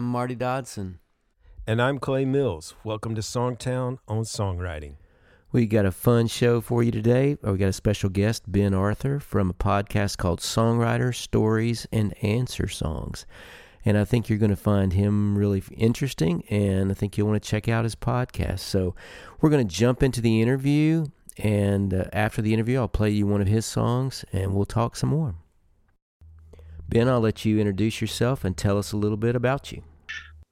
I'm Marty Dodson. And I'm Clay Mills. Welcome to Songtown on Songwriting. We got a fun show for you today. We got a special guest, Ben Arthur, from a podcast called Songwriter Stories and Answer Songs. And I think you're going to find him really interesting, and I think you'll want to check out his podcast. So we're going to jump into the interview, and uh, after the interview, I'll play you one of his songs, and we'll talk some more. Ben, I'll let you introduce yourself and tell us a little bit about you.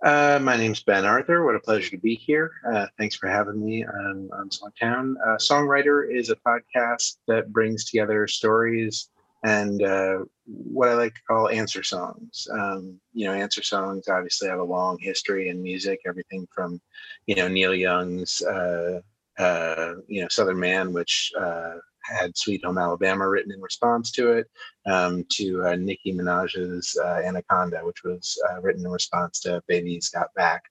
Uh, my name's Ben Arthur. What a pleasure to be here. Uh, thanks for having me on, on Songtown. Uh, Songwriter is a podcast that brings together stories and uh, what I like to call answer songs. Um, you know, answer songs obviously have a long history in music, everything from, you know, Neil Young's, uh, uh, you know, Southern Man, which had Sweet Home Alabama written in response to it, um, to uh, Nicki Minaj's uh, Anaconda, which was uh, written in response to Baby's Got Back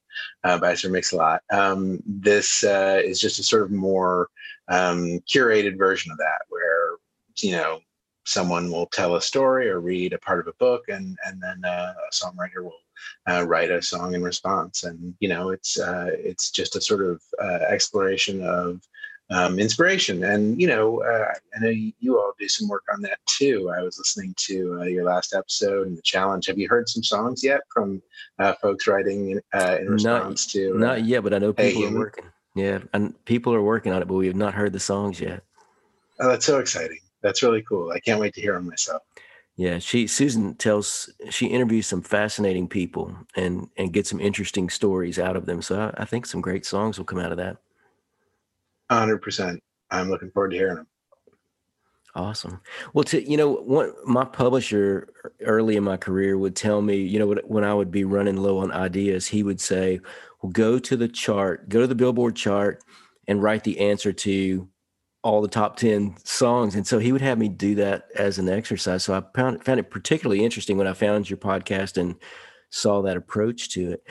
uh, by Sir Mix-a-Lot. Um, this uh, is just a sort of more um, curated version of that, where, you know, someone will tell a story or read a part of a book, and, and then uh, a songwriter will uh, write a song in response. And you know, it's uh, it's just a sort of uh, exploration of um, inspiration. And you know, uh, I know you all do some work on that too. I was listening to uh, your last episode and the challenge. Have you heard some songs yet from uh, folks writing uh, in response not, to? Not yet, but I know people are working. Yeah, and people are working on it, but we have not heard the songs yet. Oh, that's so exciting! That's really cool. I can't wait to hear them myself. Yeah, she Susan tells she interviews some fascinating people and and gets some interesting stories out of them. So I, I think some great songs will come out of that. Hundred percent. I'm looking forward to hearing them. Awesome. Well, to you know, what my publisher early in my career would tell me, you know, when I would be running low on ideas, he would say, "Well, go to the chart, go to the Billboard chart, and write the answer to all the top 10 songs and so he would have me do that as an exercise so i found, found it particularly interesting when i found your podcast and saw that approach to it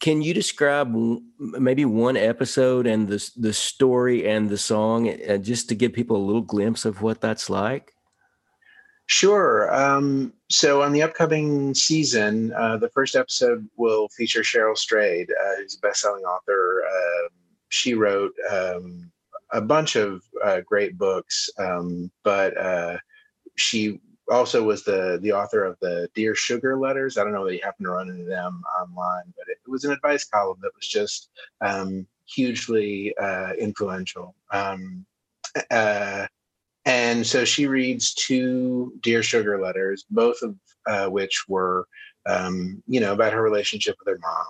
can you describe maybe one episode and the the story and the song, uh, just to give people a little glimpse of what that's like? Sure. Um, so on the upcoming season, uh, the first episode will feature Cheryl Strayed, uh, who's a best-selling author. Uh, she wrote um, a bunch of uh, great books, um, but uh, she also was the the author of the Dear Sugar letters. I don't know that you happen to run into them online, but it, was an advice column that was just um, hugely uh, influential. Um, uh, and so she reads two Dear Sugar letters, both of uh, which were, um, you know, about her relationship with her mom.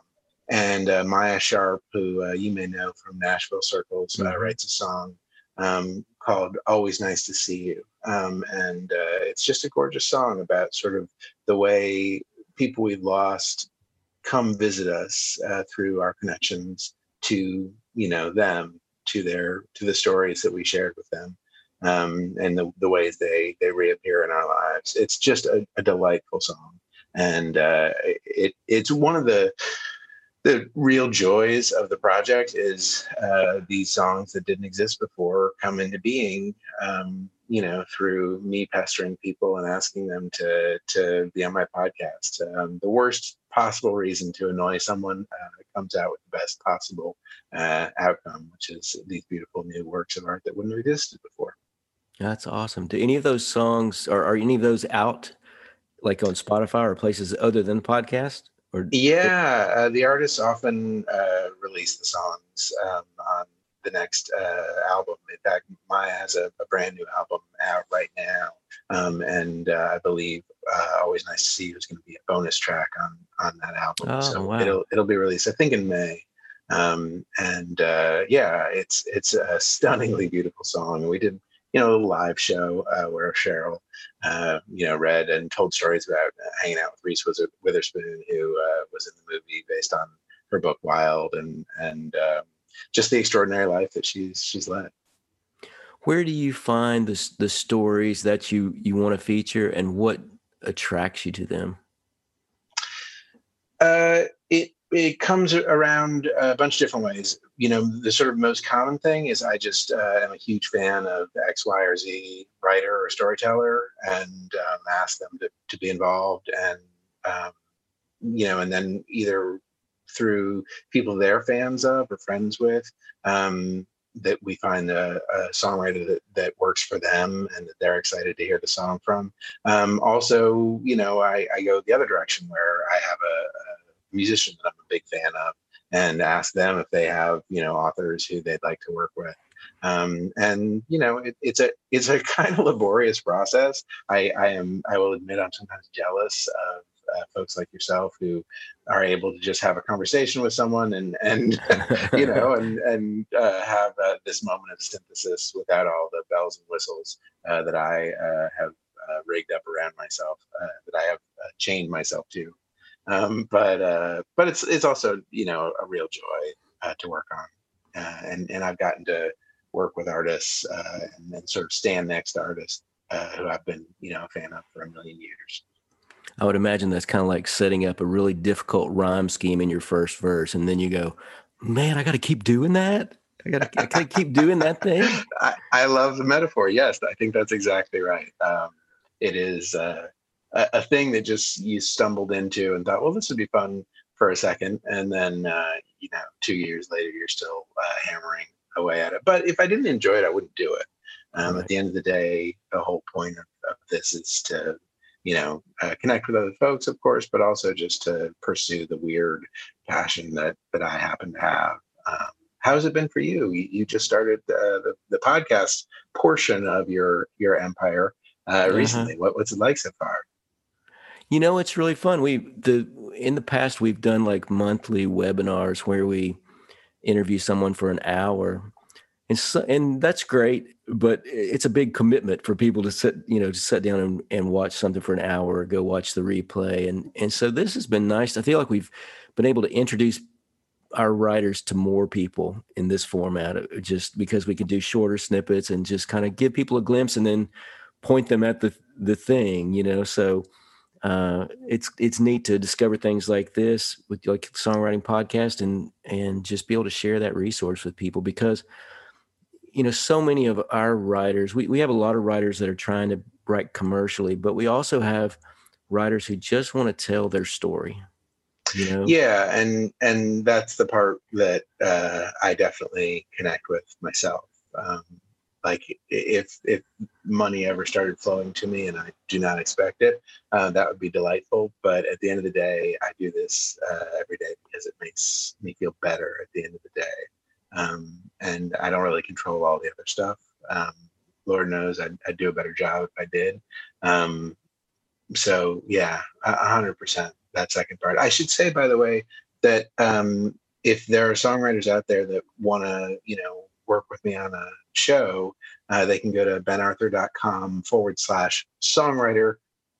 And uh, Maia Sharp, who uh, you may know from Nashville circles, uh, mm-hmm. writes a song um, called Always Nice to See You. Um, and uh, it's just a gorgeous song about sort of the way people we've lost come visit us uh, through our connections to, you know, them, to their, to the stories that we shared with them. Um, and the, the ways they they reappear in our lives. It's just a, a delightful song, and uh, it it's one of the the real joys of the project is uh, these songs that didn't exist before come into being um, you know through me pestering people and asking them to to be on my podcast. Um, the worst possible reason to annoy someone uh, comes out with the best possible uh, outcome which is these beautiful new works of art that wouldn't have existed before. That's awesome. Do any of those songs or are any of those out like on spotify or places other than the podcast or yeah, uh, the artists often uh, release the songs um, on the next uh, album. In fact, Maia has a, a, brand new album out right now, um, and uh, I believe uh, "Always Nice to See You" is going to be a bonus track on on that album. Oh, so wow. it'll it'll be released, I think, in May. Um, and uh, yeah, it's it's a stunningly beautiful song. We did you know, a live show uh, where Cheryl, uh, you know, read and told stories about uh, hanging out with Reese Witherspoon, who uh, was in the movie based on her book Wild, and and um, just the extraordinary life that she's she's led. Where do you find the the stories that you you want to feature, and what attracts you to them? Uh, it it comes around a bunch of different ways. You know, the sort of most common thing is I just uh, am a huge fan of X, Y, or Z writer or storyteller, and um, ask them to, to be involved and um, you know, and then either through people they're fans of or friends with, um, that we find a, a, songwriter that, that works for them and that they're excited to hear the song from. Um, also, you know, I, I, go the other direction where I have a, a, musician that I'm a big fan of and ask them if they have, you know, authors who they'd like to work with. Um, and you know, it, it's a it's a kind of laborious process. I, I am I will admit I'm sometimes jealous of uh, folks like yourself who are able to just have a conversation with someone and and you know and and uh, have uh, this moment of synthesis without all the bells and whistles uh, that I uh, have uh, rigged up around myself that I have chained myself to. Um, but uh, but it's it's also you know a real joy to work on, uh, and and I've gotten to work with artists and, and, sort of stand next to artists who I've been you know a fan of for a million years. I would imagine that's kind of like setting up a really difficult rhyme scheme in your first verse, and then you go, "Man, I got to keep doing that. I got to, I got to keep doing that thing." I, I, love the metaphor. Yes, I think that's exactly right. Um, it is uh, a, a, thing that just you stumbled into and thought, "Well, this would be fun for a second. and then uh, you know, two years later, you're still uh, hammering away at it. But if I didn't enjoy it, I wouldn't do it. Um, right. At the end of the day, the whole point of, of this is to you know, uh, connect with other folks, of course, but also just to pursue the weird passion that that I happen to have. Um, how's it been for you? You, you just started uh, the the podcast portion of your your empire uh, uh-huh. recently. What, what's it like so far? You know, it's really fun. We the in the past we've done like monthly webinars where we interview someone for an hour. And so, and that's great but it's a big commitment for people to sit you know to sit down and, and watch something for an hour or go watch the replay. And and so this has been nice. I feel like we've been able to introduce our writers to more people in this format uh, just because we can do shorter snippets and just kind of give people a glimpse and then point them at the the thing you know? So uh, it's it's neat to discover things like this with like songwriting podcast and and just be able to share that resource with people because you know, so many of our writers, we, we have a lot of writers that are trying to write commercially, but we also have writers who just want to tell their story. You know? Yeah, and and that's the part that uh, I definitely connect with myself. Um, like if if money ever started flowing to me and I do not expect it, uh, that would be delightful. But at the end of the day, I do this uh, every day because it makes me feel better. At the end of the day, um, and I don't really control all the other stuff. Um, Lord knows I'd, I'd, do a better job if I did. Um, so yeah, a hundred percent that second part. I should say, by the way, that um, if there are songwriters out there that want to, you know, work with me on a show, uh, they can go to benarthur.com forward slash songwriter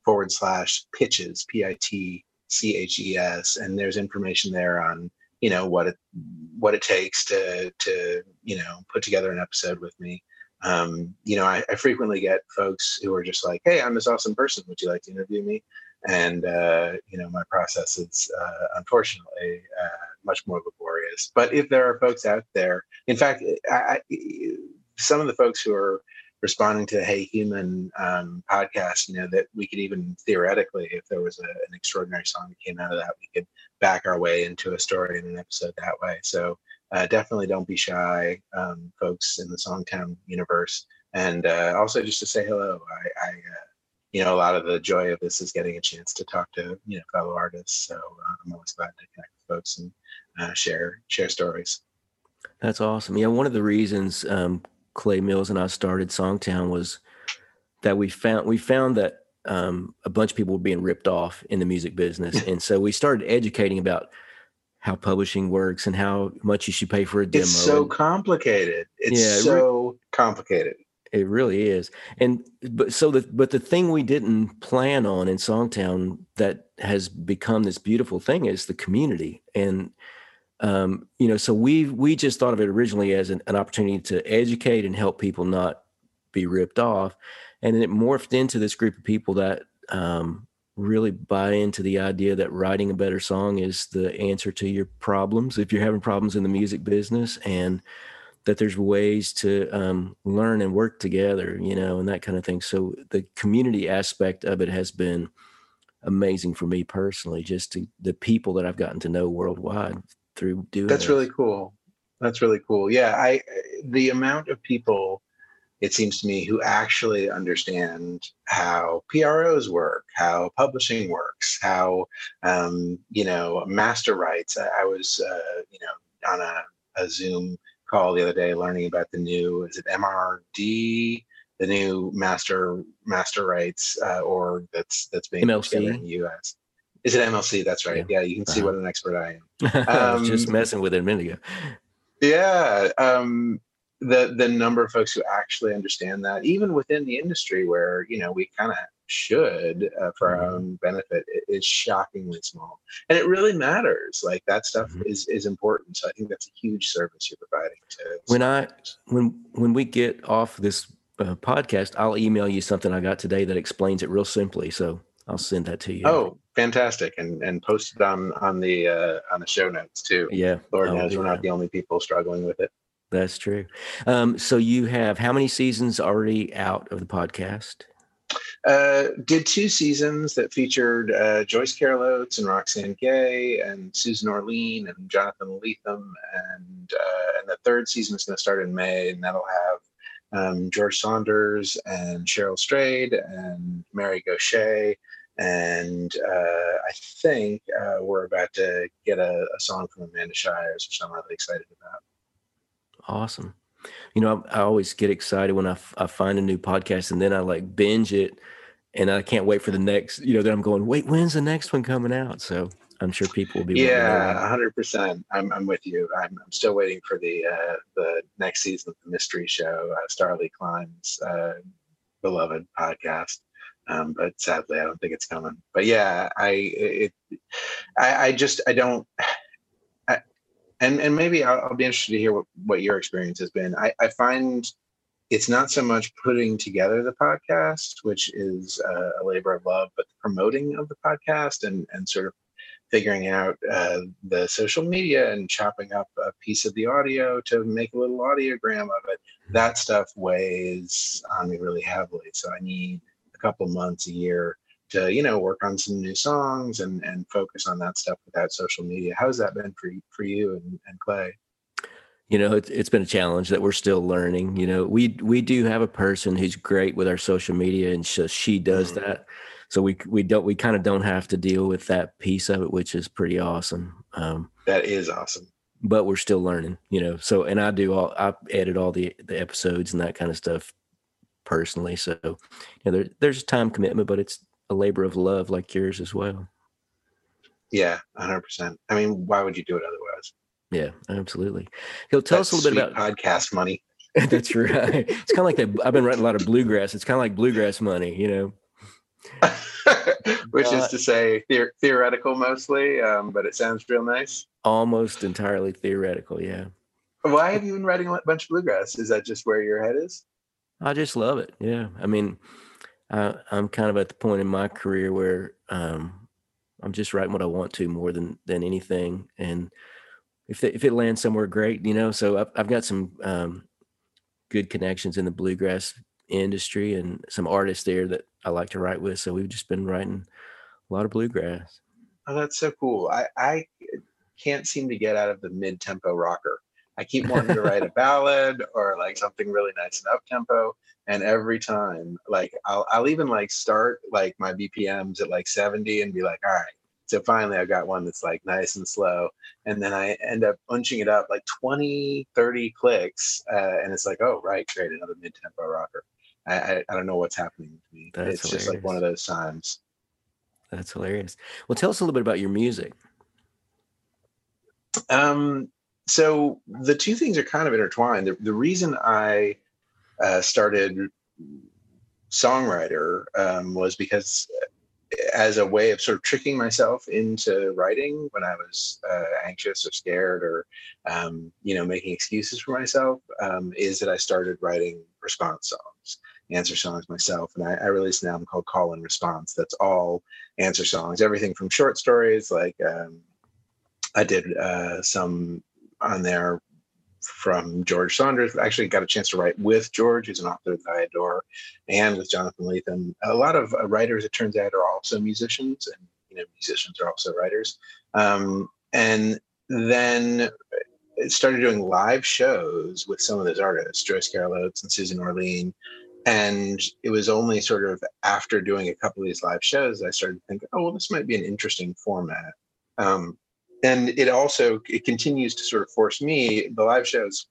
forward slash pitches, P I T C H E S. And there's information there on you know what it what it takes to to you know put together an episode with me. Um, you know I, I, frequently get folks who are just like hey i'm this awesome person. Would you like to interview me? And uh, you know my process is uh, unfortunately uh, much more laborious. But if there are folks out there in fact I, I, some of the folks who are responding to the Hey Human um, podcast, you know, that we could even theoretically, if there was a, an extraordinary song that came out of that, we could back our way into a story in an episode that way. So uh, definitely don't be shy, um, folks in the Songtown universe. And uh, also just to say hello, I, I uh, you know, a lot of the joy of this is getting a chance to talk to, you know, fellow artists. So uh, I'm always glad to connect with folks and uh, share, share stories. That's awesome. Yeah. One of the reasons um, Clay Mills and I started Songtown was that we found we found that um, a bunch of people were being ripped off in the music business, and so we started educating about how publishing works and how much you should pay for a demo. It's so and, so It's yeah, so re- complicated. It really is. And but so the but the thing we didn't plan on in Songtown that has become this beautiful thing is the community. And um, you know, so we we just thought of it originally as an, an, opportunity to educate and help people not be ripped off, and then it morphed into this group of people that um, really buy into the idea that writing a better song is the answer to your problems if you're having problems in the music business, and that there's ways to um, learn and work together, you know, and that kind of thing. So the community aspect of it has been amazing for me personally, just to the people that I've gotten to know worldwide through doing. That's this. really cool. That's really cool. Yeah, I the amount of people it seems to me who actually understand how PROs work, how publishing works, how um, you know master rights. I, I was uh, you know on a, a Zoom call the other day learning about the new is it MRD the new master master rights uh, org that's that's being MLC. in the US. Is it MLC? That's right. Yeah, Yeah. you can see Uh-huh. what an expert I am. I just Um, messing with it a minute ago. Yeah, um, the the number of folks who actually understand that, even within the industry, where you know we kind of should uh, for our Mhm. own benefit, is shockingly small, and it really matters. Like that stuff Mhm. is is important. So I think that's a huge service you're providing to. When I when when we get off this uh, podcast, I'll email you something I got today that explains it real simply. So I'll send that to you. Oh, fantastic! And and post it on on the uh, on the show notes too. yeah. Lord knows we're not the only people struggling with it. That's true. Um, so you have how many seasons already out of the podcast? Uh, did two seasons that featured uh, Joyce Carol Oates and Roxane Gay and Susan Orlean and Jonathan Lethem, and uh, and the third season is going to start in May, and that'll have um, George Saunders and Cheryl Strayed and Mary Gauthier, and uh, I think uh, we're about to get a, a song from Amanda Shires, which I'm really excited about. Awesome. You know, I, I always get excited when I, f- I find a new podcast and then I like binge it and I can't wait for the next, you know, then I'm going, wait, when's the next one coming out? So I'm sure people will be. Yeah, hundred percent. I'm I'm with you. I'm I'm still waiting for the uh, the next season of the mystery show, uh, Starlee Kine's uh, beloved podcast. Um, but sadly, I don't think it's coming. But yeah, I it, I, I just I don't. I, and and maybe I'll, I'll be interested to hear what, what your experience has been. I, I find it's not so much putting together the podcast, which is a labor of love, but the promoting of the podcast and and sort of figuring out uh, the social media and chopping up a piece of the audio to make a little audiogram of it. That stuff weighs on me really heavily. So I need a couple months, a year to, you know, work on some new songs and, and focus on that stuff without social media. How's that been for, you- for you and, and Clay? you know it's, it's been a challenge that we're still learning you know we we do have a person who's great with our social media and she, she does Mhm. that so we we don't we kind of don't have to deal with that piece of it which is pretty awesome um That is awesome. but we're still learning you know so and i do all i edit all the the episodes and that kind of stuff personally so you know there, there's time commitment but it's a labor of love like yours as well Yeah, 100%. I mean, why would you do it otherwise? yeah absolutely he'll tell us a little bit about podcast money. That's right. It's kind of like that. I've been writing a lot of bluegrass. It's kind of like bluegrass money, you know. Which is to say theor- theoretical mostly, um, but it sounds real nice. Almost entirely theoretical. Yeah, Why have you been writing a bunch of bluegrass? Is that just where your head is? I just love it. Yeah, I mean, I, I'm kind of at the point in my career where um, I'm just writing what I want to more than than anything, and if it, if it lands somewhere, great, you know. So I've, I've got some um, good connections in the bluegrass industry and some artists there that I like to write with. So we've just been writing a lot of bluegrass. Oh, that's so cool. I, I can't seem to get out of the mid tempo rocker. I keep wanting to write a ballad or like something really nice and up tempo. And every time, like I'll, I'll even like start like my BPMs at like 70 and be like, all right. So finally I've got one that's like nice and slow. And then I end up punching it up like 20, 30 clicks. Uh, and it's like, oh, right, great, another mid tempo rocker. I, I, I don't know what's happening to me. That's it's just like one of those times. That's hilarious. Well, tell us a little bit about your music. Um, so the two things are kind of intertwined. The, the reason I uh, started songwriter um, was because uh, as a way of sort of tricking myself into writing when I was uh, anxious or scared or, um, you know, making excuses for myself, um, is that I started writing response songs, answer songs myself. And I, I released an album called Call and Response. That's all answer songs, everything from short stories like um, I did uh, some on there from George Saunders. Actually, got a chance to write with George, who's an author that I adore, and with Jonathan Lethem. A lot of uh, writers, it turns out, are also musicians, and you know, musicians are also writers. Um, and then started doing live shows with some of those artists, Joyce Carol Oates and Susan Orlean. And it was only sort of after doing a couple of these live shows, I started to think, oh, well, this might be an interesting format. Um, and it also it continues to sort of force me the live shows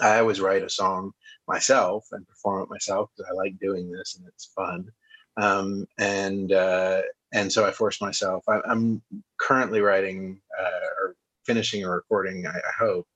i always write a song myself and perform it myself because i like doing this and it's fun. Um, and uh, and so i force myself. I, am currently writing uh, or finishing a recording i, I hope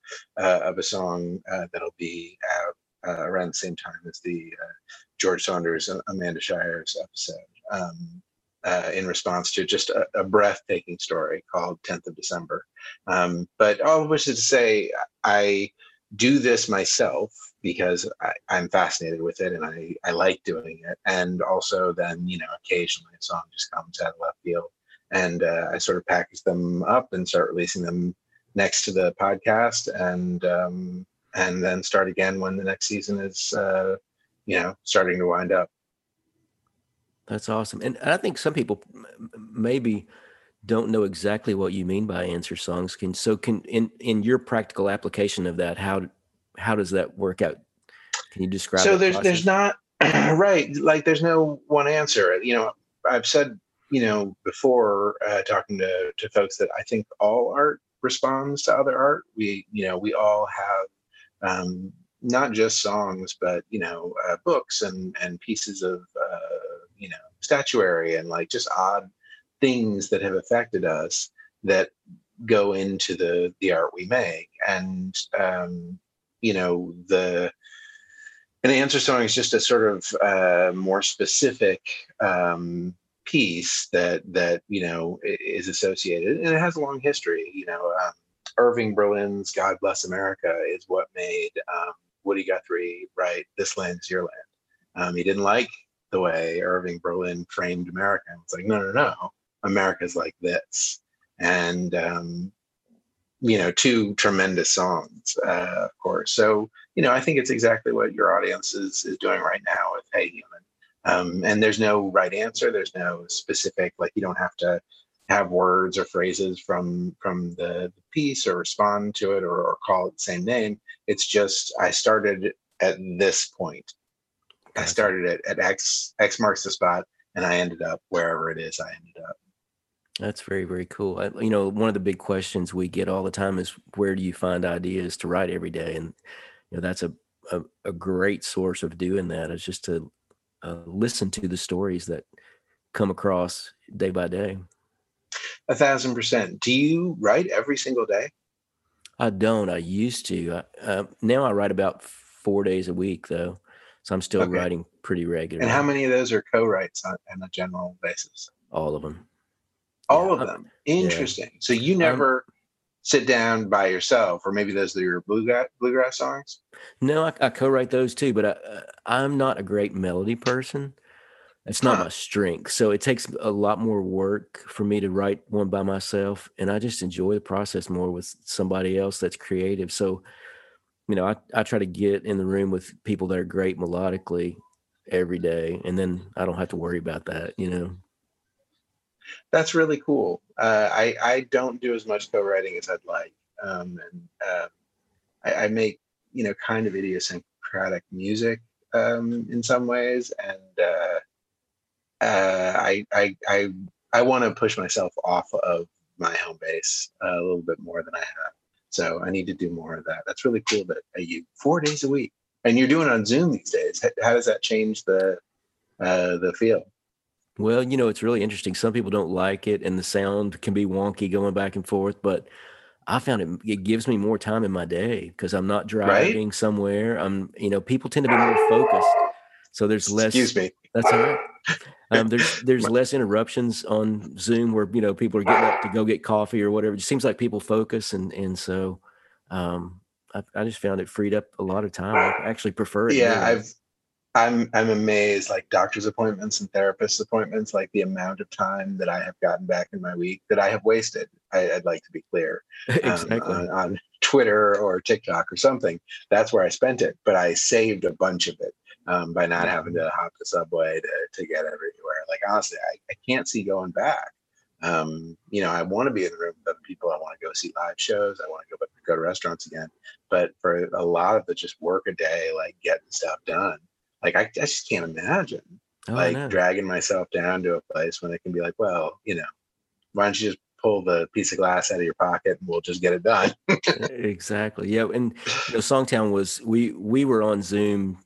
uh, of a song uh, that'll be out uh, around the same time as the uh, george saunders and amanda shires episode. Um, uh, in response to just a, a, breathtaking story called 10th of December. Um, but all which is to say, I do this myself because I, am fascinated with it and I, I like doing it. And also, then, you know, occasionally a song just comes out of left field and uh, I sort of package them up and start releasing them next to the podcast and um, and then start again when the next season is uh, you know starting to wind up that's awesome. And I think some people maybe don't know exactly what you mean by answer songs. Can so can in in your practical application of that, how how does that work out? Can you describe? So there's process? there's not right like there's no one answer. You know, I've said you know before uh, talking to to folks that I think all art responds to other art. We you know we all have um, not just songs, but you know uh, books and and pieces of uh, you know statuary and like just odd things that have affected us that go into the the art we make. And um you know the an answer song is just a sort of uh, more specific um, piece that that you know is associated and it has a long history you know um, irving berlin's god bless america is what made um, woody guthrie write this land is your land. Um, he didn't like the way Irving Berlin framed America. It's like, no, no, no, America's like this. And, um, you know, two tremendous songs, uh, of course. So, you know, I think it's exactly what your audience is, is doing right now with Hey Human. Um, and there's no right answer. There's no specific, like, you don't have to have words or phrases from from the, piece or respond to it or, or call it the same name. It's just I started at this point I started at, at X X marks the spot, and I ended up wherever it is. I ended up. That's very very cool. I, you know, one of the big questions we get all the time is where do you find ideas to write every day, and you know that's a a, a great source of doing that is just to uh, listen to the stories that come across day by day. A thousand percent. Do you write every single day? I don't. I used to. I, uh, now I write about four days a week, though. So I'm still okay. writing pretty regularly. And how many of those are co-writes on, on a general basis? All of them. All yeah. of them. Interesting. Yeah. So you never um, sit down by yourself, or maybe those are your bluegrass bluegrass songs. No, I, I co-write those too, but I, uh, I'm not a great melody person. It's not huh. my strength. So it takes a lot more work for me to write one by myself. And I just enjoy the process more with somebody else that's creative. So you know, I, I try to get in the room with people that are great melodically every day, and then I don't have to worry about that, you know. That's really cool. Uh, I I don't do as much co-writing as I'd like, um, and uh, I, I, make you know kind of idiosyncratic music um, in some ways, and uh, uh I I I I want to push myself off of my home base a little bit more than I have. So I need to do more of that. That's really cool that you four days a week, and you're doing on Zoom these days. How does that change the uh, the feel? Well, you know, it's really interesting. Some people don't like it, and the sound can be wonky going back and forth. But I found it it gives me more time in my day because I'm not driving right? somewhere. I'm, you know, people tend to be more focused, so there's less. Excuse me. That's all right. Um, there's there's less interruptions on Zoom where you know people are getting up to go get coffee or whatever. It seems like people focus, and and so um, I, I just found it freed up a lot of time. I actually prefer it. Yeah, I've I'm I'm amazed like doctor's appointments and therapist appointments, like the amount of time that I have gotten back in my week that I have wasted. I, would like to be clear. exactly. Um, on, on Twitter or TikTok or something. That's where I spent it, but I saved a bunch of it um, by not having to hop the subway to, to get everywhere. Like honestly, I, I can't see going back. Um, you know, I want to be in the room with other people. I want to go see live shows. I want to go go to restaurants again. But for a lot of the just work a day, like getting stuff done, like I, I just can't imagine oh, like dragging myself down to a place when it can be like, well, you know, why don't you just pull the piece of glass out of your pocket and we'll just get it done. exactly. Yeah. And you know, Songtown was we we were on Zoom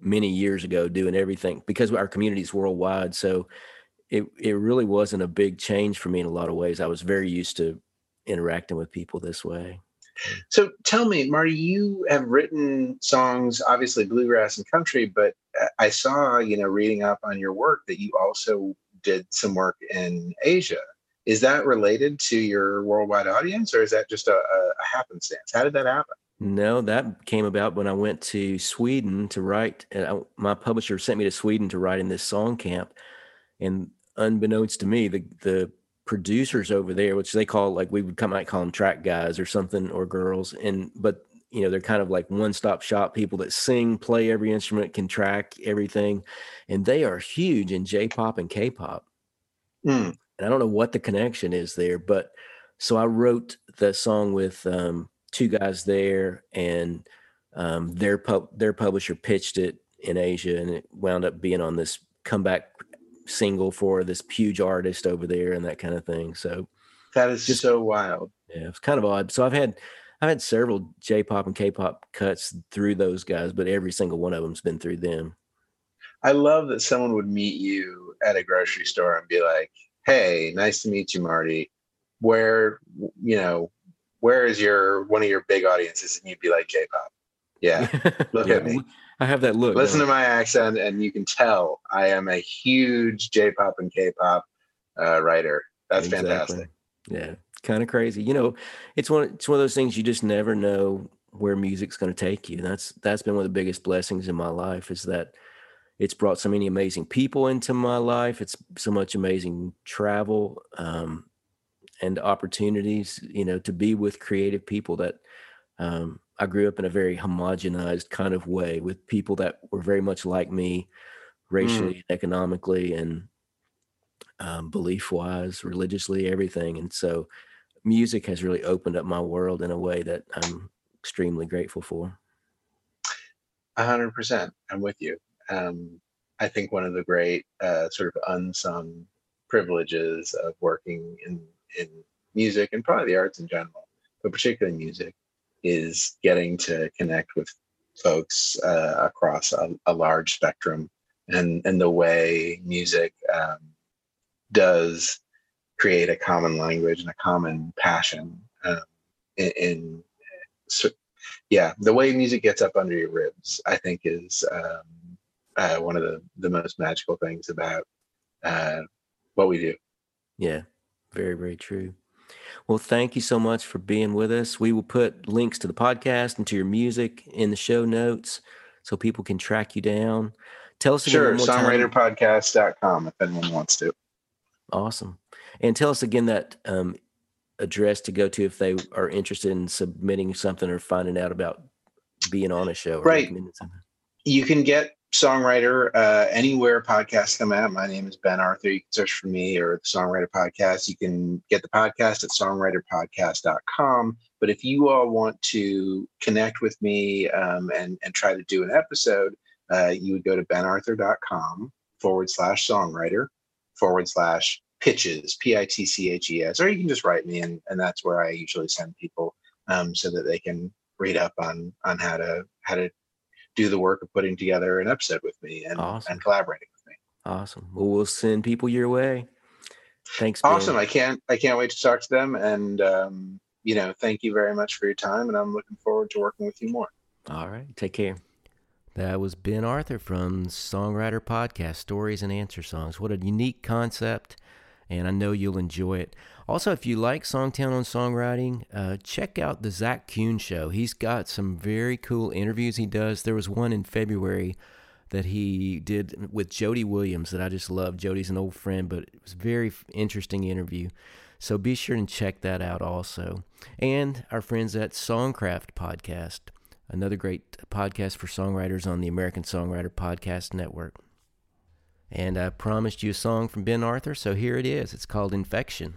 many years ago doing everything because our community is worldwide. So it it really wasn't a big change for me in a lot of ways. I was very used to interacting with people this way. So tell me, Marty, you have written songs, obviously bluegrass and country, but I saw, you know, reading up on your work that you also did some work in Asia. Is that related to your worldwide audience or is that just a, a happenstance? How did that happen? No, that came about when I went to Sweden to write. I, my publisher sent me to Sweden to write in this song camp. And unbeknownst to me, the, the producers over there, which they call like we would come might call them track guys or something or girls, and but you know they're kind of like one stop shop people that sing, play every instrument, can track everything, and they are huge in J pop and K pop. Mm. And I don't know what the connection is there, but so I wrote the song with um, two guys there, and um, their pub their publisher pitched it in Asia, and it wound up being on this comeback single for this huge artist over there and that kind of thing. So that is just so wild. Yeah, it's kind of odd. So I've had I've had several J-pop and K-pop cuts through those guys, but every single one of them's been through them. I love that someone would meet you at a grocery store and be like, "Hey, nice to meet you, Marty. Where, you know, where is your one of your big audiences?" And you'd be like, "J-pop." Yeah, look yeah. at me. I have that look. Listen to my accent, and you can tell I am a huge J-pop and K-pop uh, writer. That's exactly. fantastic. Yeah, kind of crazy. You know, it's one. It's one of those things you just never know where music's going to take you. That's that's been one of the biggest blessings in my life is that it's brought so many amazing people into my life. It's so much amazing travel um, and opportunities. You know, to be with creative people that um, I grew up in a very homogenized kind of way with people that were very much like me, racially, mm. economically, and um, belief wise, religiously, everything. And so music has really opened up my world in a way that I'm extremely grateful for. A hundred percent. I'm with you. Um, I think one of the great uh, sort of unsung privileges of working in, in music and probably the arts in general, but particularly music, is getting to connect with folks uh, across a, a, large spectrum and and the way music um, does create a common language and a common passion um, in, in so, yeah the way music gets up under your ribs i think is um, uh, one of the, the most magical things about uh, what we do yeah very very true well, thank you so much for being with us. We will put links to the podcast and to your music in the show notes so people can track you down. Tell us sure, songwriterpodcast.com if anyone wants to. Awesome. And tell us again that um, address to go to if they are interested in submitting something or finding out about being on a show. right. You can get songwriter uh, anywhere podcasts come out. My name is Ben Arthur. You can search for me or the Songwriter Podcast. You can get the podcast at songwriterpodcast.com. But if you all want to connect with me um, and, and try to do an episode, uh, you would go to benarthur.com forward slash songwriter forward slash pitches, P I T C H E S, or you can just write me, and, and that's where I usually send people um, so that they can read up on on how to how to do the work of putting together an episode with me and, awesome. and collaborating with me. Awesome. Well, we'll send people your way. Thanks. Ben. Awesome. I can't, I can't wait to talk to them. And, um, you know, thank you very much for your time. And I'm looking forward to working with you more. All right. Take care. That was Ben Arthur from Songwriter Podcast, Stories and Answer Songs. What a unique concept, and I know you'll enjoy it. Also, if you like Songtown on Songwriting, uh, check out the Zach Kuhn Show. He's got some very cool interviews he does. There was one in February that he did with Jody Williams that I just love. Jody's an old friend, but it was a very interesting interview. So be sure and check that out also. And our friends at Songcraft Podcast, another great podcast for songwriters on the American Songwriter Podcast Network. And I promised you a song from Ben Arthur, so here it is. It's called Infection.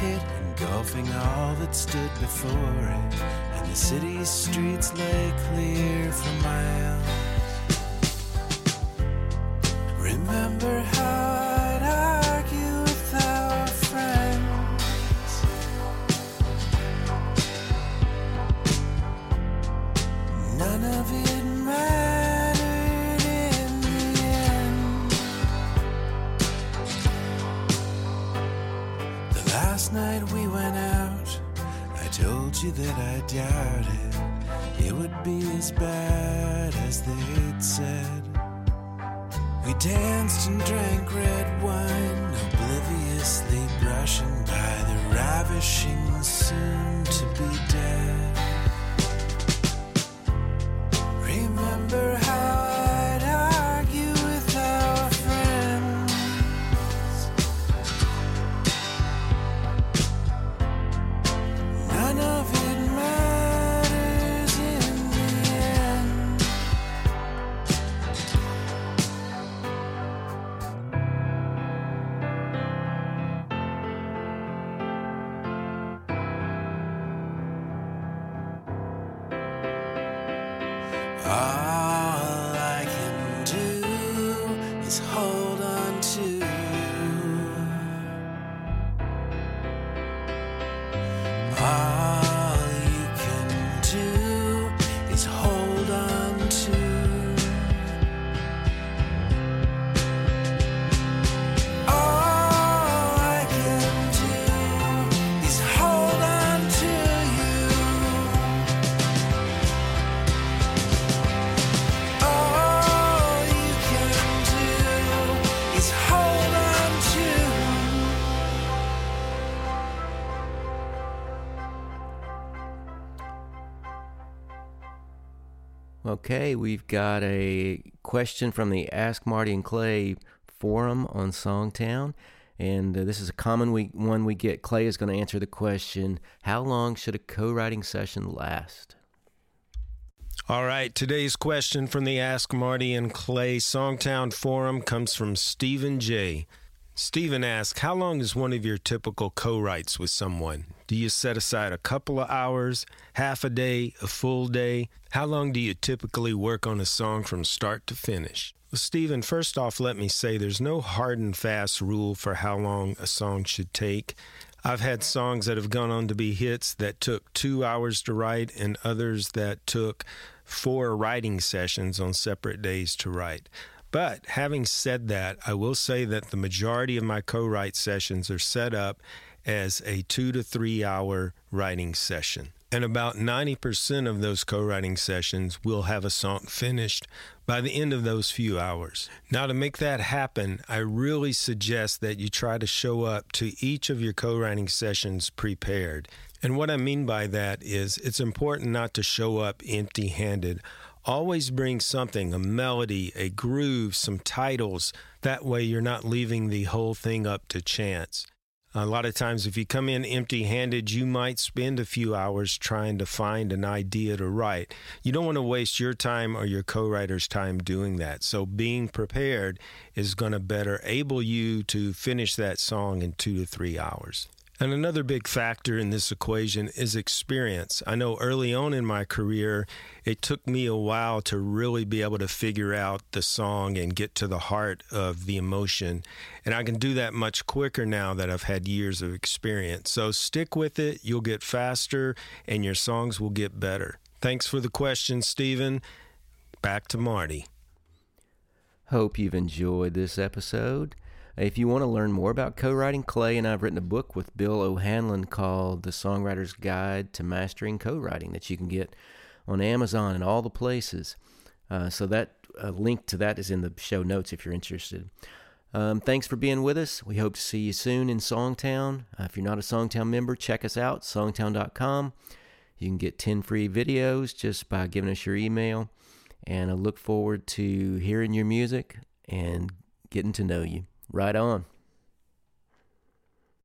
Hit, engulfing all that stood before it. And the city's streets lay clear for miles. Remember how you that I doubted it would be as bad as they'd said. We danced and drank red wine, obliviously brushing by the ravishing soon to be dead. Okay, we've got a question from the Ask Marty and Clay forum on Songtown. And uh, this is a common we, one we get. Clay is going to answer the question How long should a co writing session last? All right, today's question from the Ask Marty and Clay Songtown Forum comes from Stephen J. Stephen asks, How long is one of your typical co writes with someone? Do you set aside a couple of hours, half a day, a full day? How long do you typically work on a song from start to finish? Well, Stephen, first off, let me say there's no hard and fast rule for how long a song should take. I've had songs that have gone on to be hits that took two hours to write, and others that took four writing sessions on separate days to write. But having said that, I will say that the majority of my co write sessions are set up as a two to three hour writing session. And about 90% of those co writing sessions will have a song finished by the end of those few hours. Now, to make that happen, I really suggest that you try to show up to each of your co writing sessions prepared. And what I mean by that is it's important not to show up empty handed. Always bring something, a melody, a groove, some titles. That way you're not leaving the whole thing up to chance. A lot of times, if you come in empty handed, you might spend a few hours trying to find an idea to write. You don't want to waste your time or your co writer's time doing that. So, being prepared is going to better able you to finish that song in two to three hours. And another big factor in this equation is experience. I know early on in my career, it took me a while to really be able to figure out the song and get to the heart of the emotion. And I can do that much quicker now that I've had years of experience. So stick with it, you'll get faster, and your songs will get better. Thanks for the question, Stephen. Back to Marty. Hope you've enjoyed this episode. If you want to learn more about co writing, Clay and I have written a book with Bill O'Hanlon called The Songwriter's Guide to Mastering Co Writing that you can get on Amazon and all the places. Uh, so that a link to that is in the show notes if you're interested. Um, thanks for being with us. We hope to see you soon in Songtown. Uh, if you're not a Songtown member, check us out, songtown.com. You can get 10 free videos just by giving us your email. And I look forward to hearing your music and getting to know you. Right on.